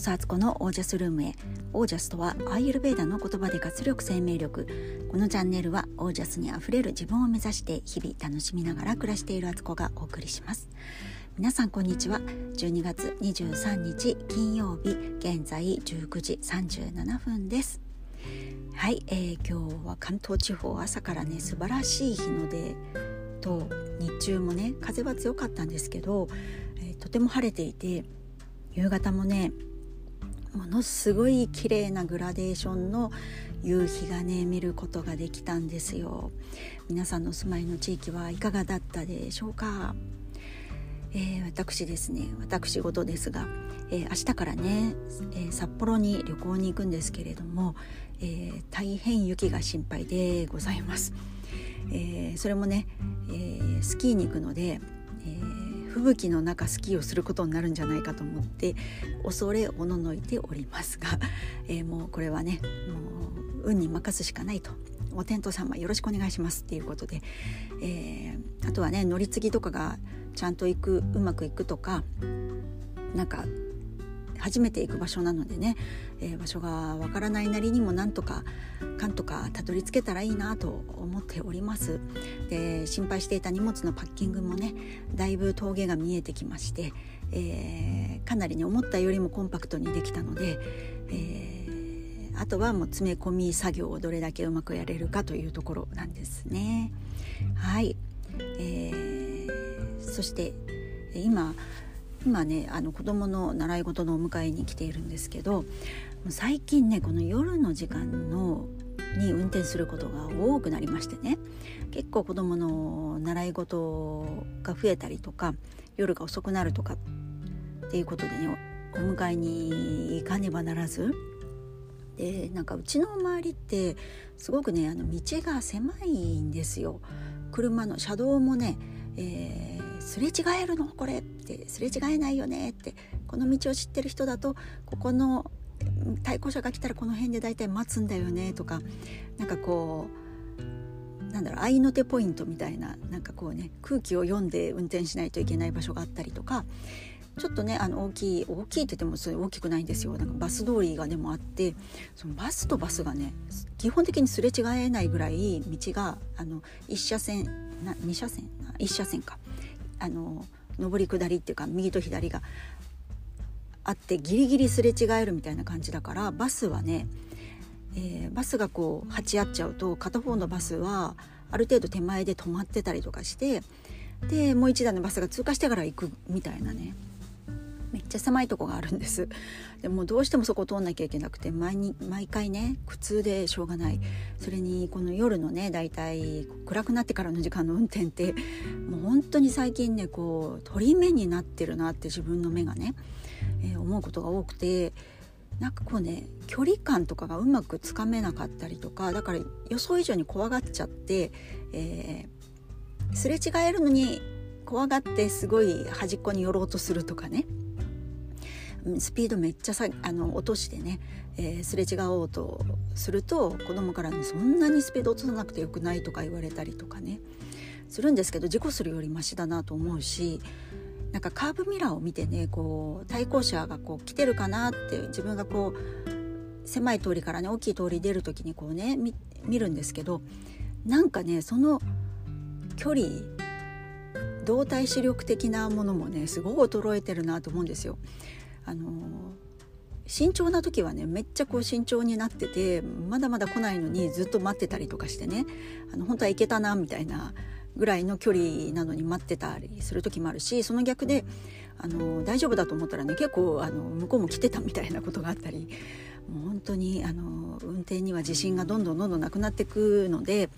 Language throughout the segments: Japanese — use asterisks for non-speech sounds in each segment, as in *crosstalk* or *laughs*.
こそアツコのオージャスルームへ。オージャスとはアーユルベーダの言葉で活力生命力。このチャンネルはオージャスにあふれる自分を目指して日々楽しみながら暮らしているアツコがお送りします。皆さんこんにちは。12月23日金曜日現在19時37分です。はい、えー、今日は関東地方朝からね素晴らしい日の出と日中もね風は強かったんですけど、えー、とても晴れていて夕方もねものすごい綺麗なグラデーションの夕日がね見ることができたんですよ。皆さんのお住まいの地域はいかがだったでしょうか、えー、私ですね。私事ですが、えー、明日からね、えー、札幌に旅行に行くんですけれども、え大変雪が心配でございます、えそれもね、えスキーに行くので、吹雪の中スキーをすることになるんじゃないかと思って恐れおののいておりますが、*laughs* えー、もうこれはねもう運に任すしかないと。お天道様よろしくお願いします。っていうことで、えー、あとはね乗り継ぎとかがちゃんと行くうまくいくとかなんか初めて行く場所なのでね、えー、場所がわからないなりにもなんとかかんとかたどり着けたらいいなと思っております。で心配していた荷物のパッキングもねだいぶ峠が見えてきまして、えー、かなりね思ったよりもコンパクトにできたので、えー、あとはもう詰め込み作業をどれだけうまくやれるかというところなんですね。はい、えー、そして今今ねあの子供の習い事のお迎えに来ているんですけど最近ねこの夜の時間のに運転することが多くなりましてね。結構子供の習い事が増えたりとか夜が遅くなるとかっていうことでねお迎えに行かねばならず。でなんかうちの周りってすごくねあの道が狭いんですよ。車の車道もね、えーすれ違えるのこれってすれ違えないよねってこの道を知ってる人だとここの対向車が来たらこの辺で大体待つんだよねとかなんかこうなんだろう合いの手ポイントみたいななんかこうね空気を読んで運転しないといけない場所があったりとかちょっとねあの大きい大きいって言ってもそれ大きくないんですよ。なんかバス通りがでもあってそのバスとバスがね基本的にすれ違えないぐらい道があの1車線な2車線？1車線か。あの上り下りっていうか右と左があってギリギリすれ違えるみたいな感じだからバスはね、えー、バスがこう鉢合っちゃうと片方のバスはある程度手前で止まってたりとかしてでもう一段のバスが通過してから行くみたいなね。めっちゃ狭いとこがあるんです。でもどうしてもそこを通んなきゃいけなくて毎に毎回ね苦痛でしょうがない。それにこの夜のねだいたい暗くなってからの時間の運転ってもう本当に最近ねこう鳥目になってるなって自分の目がね、えー、思うことが多くてなんかこうね距離感とかがうまくつかめなかったりとかだから予想以上に怖がっちゃって、えー、すれ違えるのに怖がってすごい端っこに寄ろうとするとかね。スピードめっちゃさあの落としてね、えー、すれ違おうとすると子供からねそんなにスピード落とさなくてよくないとか言われたりとかねするんですけど事故するよりマシだなと思うしなんかカーブミラーを見てねこう対向車がこう来てるかなって自分がこう狭い通りからね大きい通り出る時にこうね見るんですけどなんかねその距離動体視力的なものもねすごい衰えてるなと思うんですよ。あの慎重な時はねめっちゃこう慎重になっててまだまだ来ないのにずっと待ってたりとかしてねあの本当は行けたなみたいなぐらいの距離なのに待ってたりする時もあるしその逆であの大丈夫だと思ったらね結構あの向こうも来てたみたいなことがあったりもう本当にあの運転には自信がどんどんどんどんなくなっていくので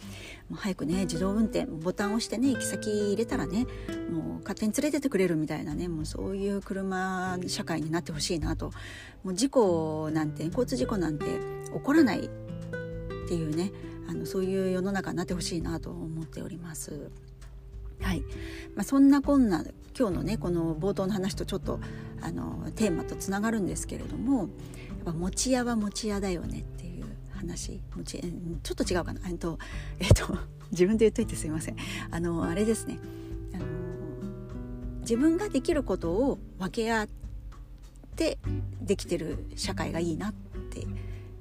もう早くね自動運転ボタンを押してね行き先入れたらねもう勝手に連れてってくれるみたいなねもうそういう車社会になってほしいなともう事故なんて交通事故なんて起こらないっていうねあのそういう世の中になってほしいなと思っております。はい。まあ、そんなこんな今日のねこの冒頭の話とちょっとあのテーマとつながるんですけれどもやっぱ餅屋は餅屋だよねっていう話餅ちょっと違うかな。えっと *laughs* えっと自分で言っといてすいません。あのあれですね。あの自分ができることを分け合ってできてる社会がいいなって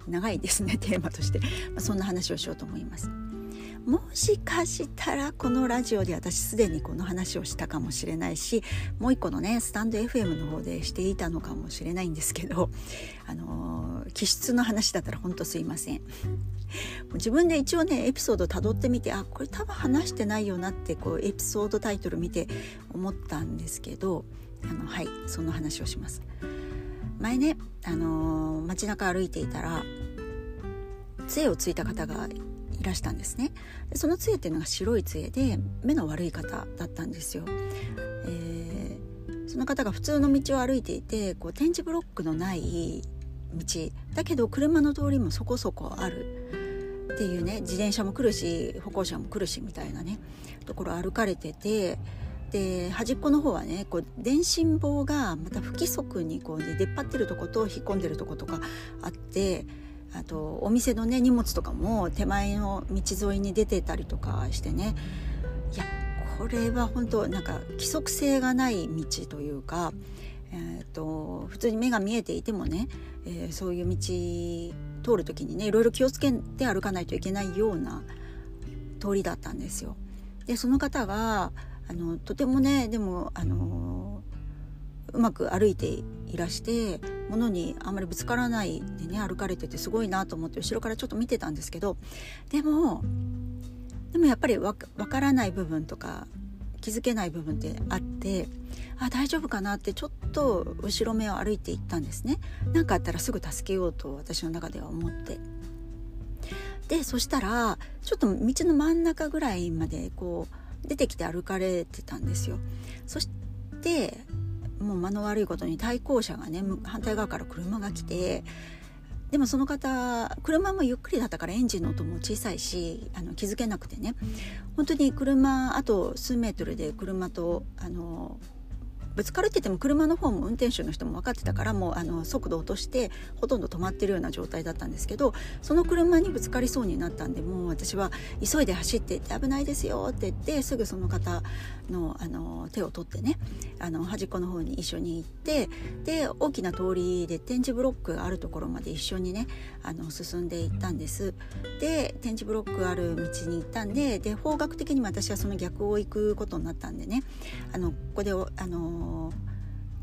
長いですねテーマとして、まあ、そんな話をしようと思います。もしかしたらこのラジオで私すでにこの話をしたかもしれないしもう一個のねスタンド FM の方でしていたのかもしれないんですけど *laughs* あの気質の話だったらほんとすいません。自分で一応ねエピソードたどってみてあこれ多分話してないよなってこうエピソードタイトル見て思ったんですけどあのはいその話をします。前ね、あの街中歩いていたら杖をついた方がいらしたんですね。でその杖っていうのが白い杖で目の悪い方だったんですよ、えー、その方が普通の道を歩いていてこう点字ブロックのない道。だけど車の通りもそこそこある。っていうね自転車も来るし歩行者も来るしみたいなねところ歩かれててで端っこの方はねこう電信棒がまた不規則にこう、ね、出っ張ってるとこと引っ込んでるとことかあってあとお店のね荷物とかも手前の道沿いに出てたりとかしてねいやこれは本当なんか規則性がない道というか、えーと、普通に目が見えていてもね、えー、そういう道通る時にねいろいろ気をつけて歩かないといけないような通りだったんですよ。でその方があのとてもねでもあのうまく歩いていらして物にあんまりぶつからないでね歩かれててすごいなと思って後ろからちょっと見てたんですけどでもでもやっぱりわからない部分とか気づけない部分ってあってあ大丈夫かなってちょっと後ろ目を歩いていったんですね。何かあったらすぐ助けようと私の中では思って。でそしたらちょっと道の真ん中ぐらいまでこう出てきて歩かれてたんですよ。そしてもう間の悪いことに対向車がね反対側から車が来てでもその方車もゆっくりだったからエンジンの音も小さいしあの気づけなくてね。本当に車あと数メートルで車とあのぶつかるって言っても車の方も運転手の人も分かってたからもうあの速度落としてほとんど止まってるような状態だったんですけどその車にぶつかりそうになったんでもう私は急いで走っていって危ないですよって言ってすぐその方のあの手を取ってねあの端っこの方に一緒に行ってで大きな通りで点字ブロックがあるところまで一緒にねあの進んでいったんです。で点字ブロックある道に行ったんでで方角的にも私はその逆を行くことになったんでねあのここであのの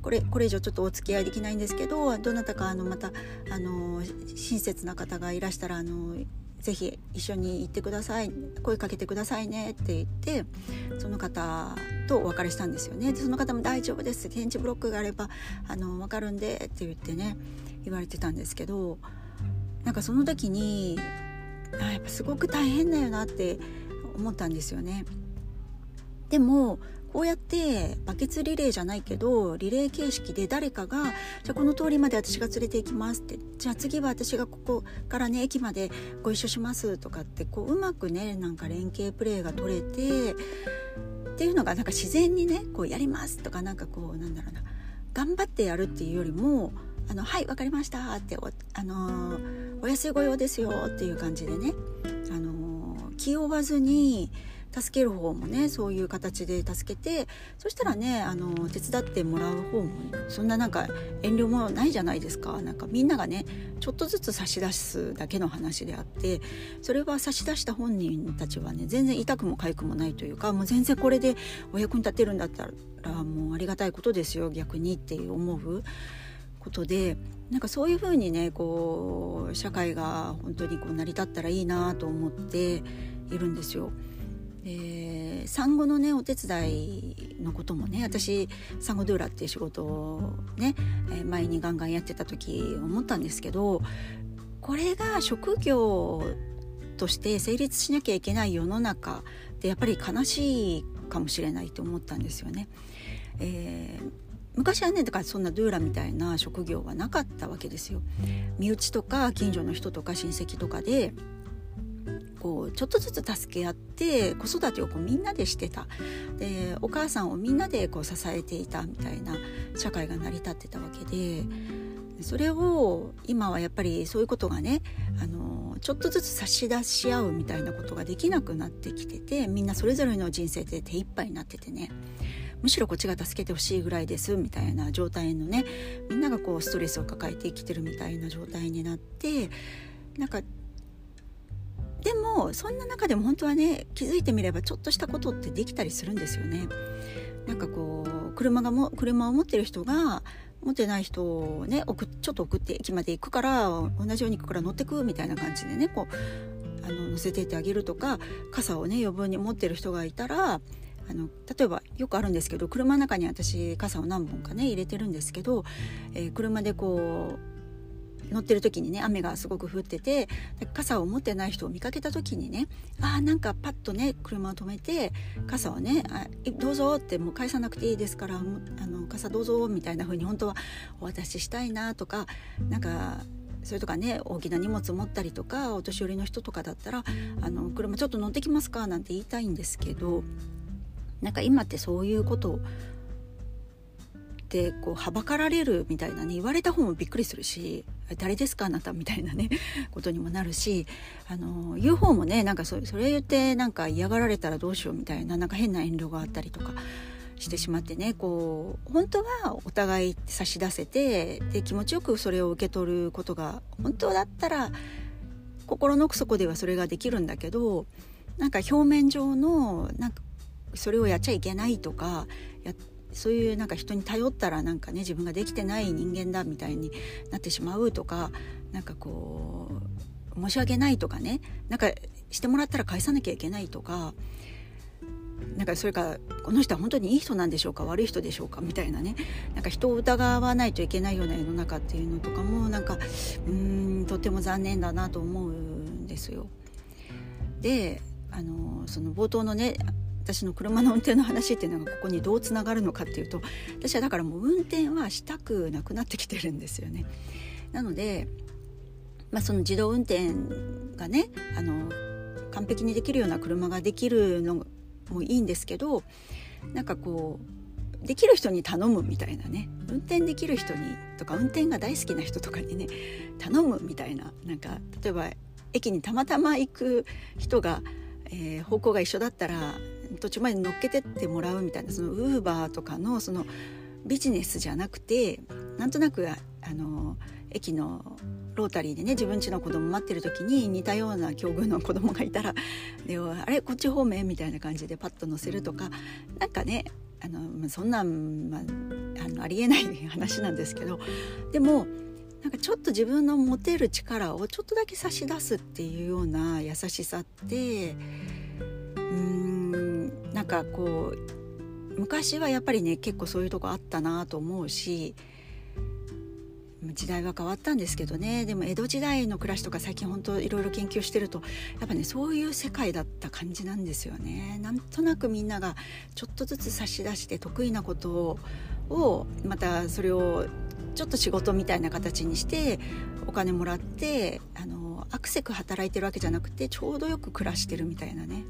これこれ以上ちょっとお付き合いできないんですけどどなたかあのまたあの親切な方がいらしたらあのぜひ一緒に行ってください。声かけてくださいね。って言ってその方とお別れしたんですよね。でその方も「大丈夫です。検知ブロックがあればあの分かるんで」って言ってね言われてたんですけどなんかその時にあやっぱすごく大変だよなって思ったんですよね。でもこうやってバケツリレーじゃないけどリレー形式で誰かが「じゃあこの通りまで私が連れて行きます」って「じゃあ次は私がここからね駅までご一緒します」とかってこううまくねなんか連携プレーが取れてっていうのがなんか自然にねこうやりますとかなんかこうなんだろうな。頑張ってやるっていうよりも「あのはい分かりました」ってお,、あのー、お安いご用ですよっていう感じでね、あのー、気負わずに助ける方もねそういう形で助けてそしたらねあの手伝ってもらう方もそんななんか遠慮もないじゃないですかなんかみんながねちょっとずつ差し出すだけの話であってそれは差し出した本人たちはね全然痛くも痒くもないというかもう全然これでお役に立てるんだったらもうありがたいことですよ逆にって思うことでなんかそういうふうにねこう社会が本当にこう成り立ったらいいなと思っているんですよ。えー、産後のねお手伝いのこともね私産後ドゥーラっていう仕事をね、え前にガンガンやってた時思ったんですけどこれが職業として成立しなきゃいけない世の中ってやっぱり悲しいかもしれないと思ったんですよね。えー昔はねだからそんなドゥーラみたいな職業はなかったわけですよ。身内とか近所の人とか親戚とかでこうちょっとずつ助け合って子育てをこうみんなでしてた。でお母さんをみんなでこう支えていたみたいな社会が成り立ってたわけでそれを今はやっぱりそういうことがねあのちょっとずつ差し出し合うみたいなことができなくなってきててみんなそれぞれの人生で手一杯になっててねむしろこっちが助けてほしいぐらいですみたいな状態のねみんながこうストレスを抱えて生きてるみたいな状態になってなんかでもそんな中でも本当はね気づいてみればちょっとしたことってできたりするんですよね。なんかこう車がも車を持ってる人が持ってない人をね送ちょっと送って駅まで行くから同じように行くから乗ってくみたいな感じでねこうあの乗せてってあげるとか傘をね余分に持ってる人がいたらあの例えばよくあるんですけど車の中に私傘を何本かね入れてるんですけど、えー、車でこう乗ってる時にね雨がすごく降ってて傘を持ってない人を見かけた時にねあなんかパッとね車を止めて傘をねあどうぞってもう返さなくていいですからあの傘どうぞみたいな風に本当はお渡ししたいなとかなんかそれとかね大きな荷物持ったりとかお年寄りの人とかだったら「あの車ちょっと乗ってきますか」なんて言いたいんですけどなんか今ってそういうことってこうはばかられるみたいなね言われた方もびっくりするし誰ですかあなたみたいなね *laughs* ことにもなるしあの言う方もねなんかそそれ言ってなんか嫌がられたらどうしようみたいななんか変な遠慮があったりとかしてしまってねこう本当はお互い差し出せてで気持ちよくそれを受け取ることが本当だったら心の奥底ではそれができるんだけどなんか表面上のなんかそれをやっちゃいけないとかやそういうなんか人に頼ったらなんかね自分ができてない人間だみたいになってしまうとかなんかこう申し訳ないとかねなんかしてもらったら返さなきゃいけないとかなんかそれかこの人は本当にいい人なんでしょうか悪い人でしょうかみたいなねなんか人を疑わないといけないような世の中っていうのとかもなんかうんとっても残念だなと思うんですよ。であのその冒頭のね私の車の運転の話っていうのがここにどうつながるのかっていうと私はだからもう運転はしたくなくなってきてるんですよね。なので、まあ、その自動運転がねあの完璧にできるような車ができるのもいいんですけどなんかこうできる人に頼むみたいなね運転できる人にとか運転が大好きな人とかにね頼むみたいななんか例えば駅にたまたま行く人が、えー、方向が一緒だったら途中まで乗っけてってもらうみたいなそのウーバーとかのそのビジネスじゃなくてなんとなくあの駅のロータリーでね自分家の子供待ってる時に似たような境遇の子供がいたらであれこっち方面？みたいな感じでパッと乗せるとかなんかねあの、そんなん、まあ、あのありえない話なんですけどでもなんかちょっと自分の持てる力をちょっとだけ差し出すっていうような優しさってかこう昔はやっぱりね結構そういうとこあったなと思うし時代は変わったんですけどね。でも江戸時代の暮らしとか最近本当いろいろ研究してるとやっぱねそういう世界だった感じなんですよね。なんとなくみんながちょっとずつ差し出して得意なことをまたそれをちょっと仕事みたいな形にしてお金もらってあのアクセク働いてるわけじゃなくてちょうどよく暮らしてるみたいなね。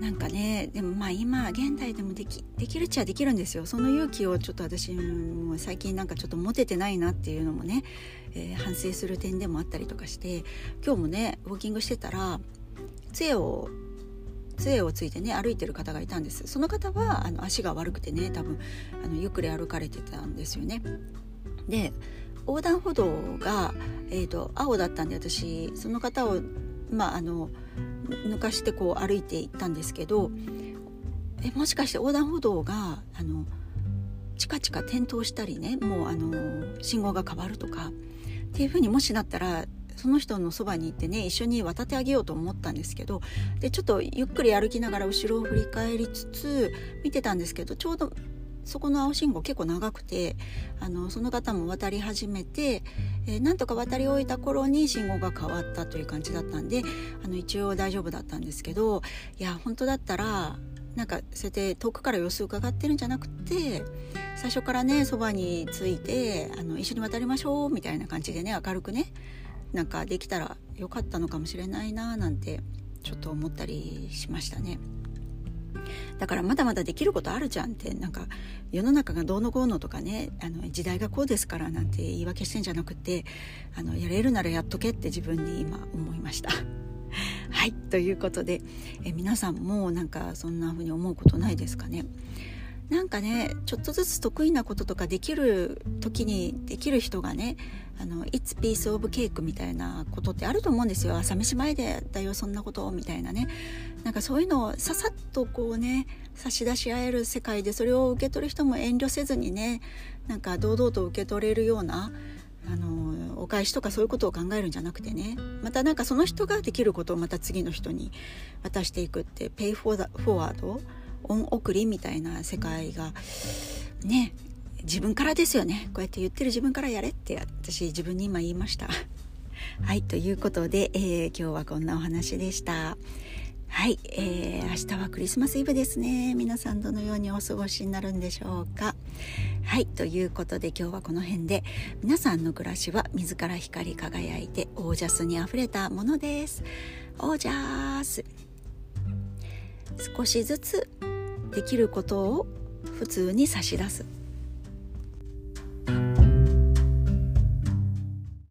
なんかねでもまあ今現代でもできできるっちゃできるんですよ。その勇気をちょっと私も最近なんかちょっと持ててないなっていうのもね、えー、反省する点でもあったりとかして今日もねウォーキングしてたら杖を杖をついてね歩いてる方がいたんです。その方はあの足が悪くてね多分あのゆっくり歩かれてたんですよね。で横断歩道が、えーと青だったんで私その方をまああの抜かしてこう歩いていったんですけどえもしかして横断歩道があのチカチカ転倒したりねもうあの信号が変わるとかっていうふうにもしなったらその人のそばに行ってね一緒に渡ってあげようと思ったんですけどでちょっとゆっくり歩きながら後ろを振り返りつつ見てたんですけどちょうどそこの青信号結構長くてあのその方も渡り始めて、えー、なんとか渡り終えた頃に信号が変わったという感じだったんであの一応大丈夫だったんですけどいや本当だったらなんかそうやって遠くから様子を伺ってるんじゃなくて最初からねそばについてあの一緒に渡りましょうみたいな感じでね明るくねなんかできたらよかったのかもしれないななんてちょっと思ったりしましたね。だからまだまだできることあるじゃんってなんか世の中がどうのこうのとかねあの時代がこうですからなんて言い訳してんじゃなくてあのやれるならやっとけって自分に今思いました。*laughs* はいということでえ皆さんもなんかそんな風に思うことないですかね？なんかねちょっとずつ得意なこととかできる時にできる人がね「あの It's piece of cake」みたいなことってあると思うんですよ。朝飯前でだよそんなことみたいなね。なんかそういうのをささっとこうね差し出し合える世界でそれを受け取る人も遠慮せずにねなんか堂々と受け取れるようなあのお返しとかそういうことを考えるんじゃなくてね。またなんかその人ができることをまた次の人に渡していくってペイフォワード恩送りみたいな世界がね自分からですよね。こうやって言ってる自分からやれって私自分に今言いました。*laughs* はいということで、えー、今日はこんなお話でした。はい、えー、明日はクリスマスイブですね。皆さんどのようにお過ごしになるんでしょうか。はいということで今日はこの辺で皆さんの暮らしは自ら光り輝いてオージャスにあふれたものです。オージャース。少しずつできることを普通に差し出す。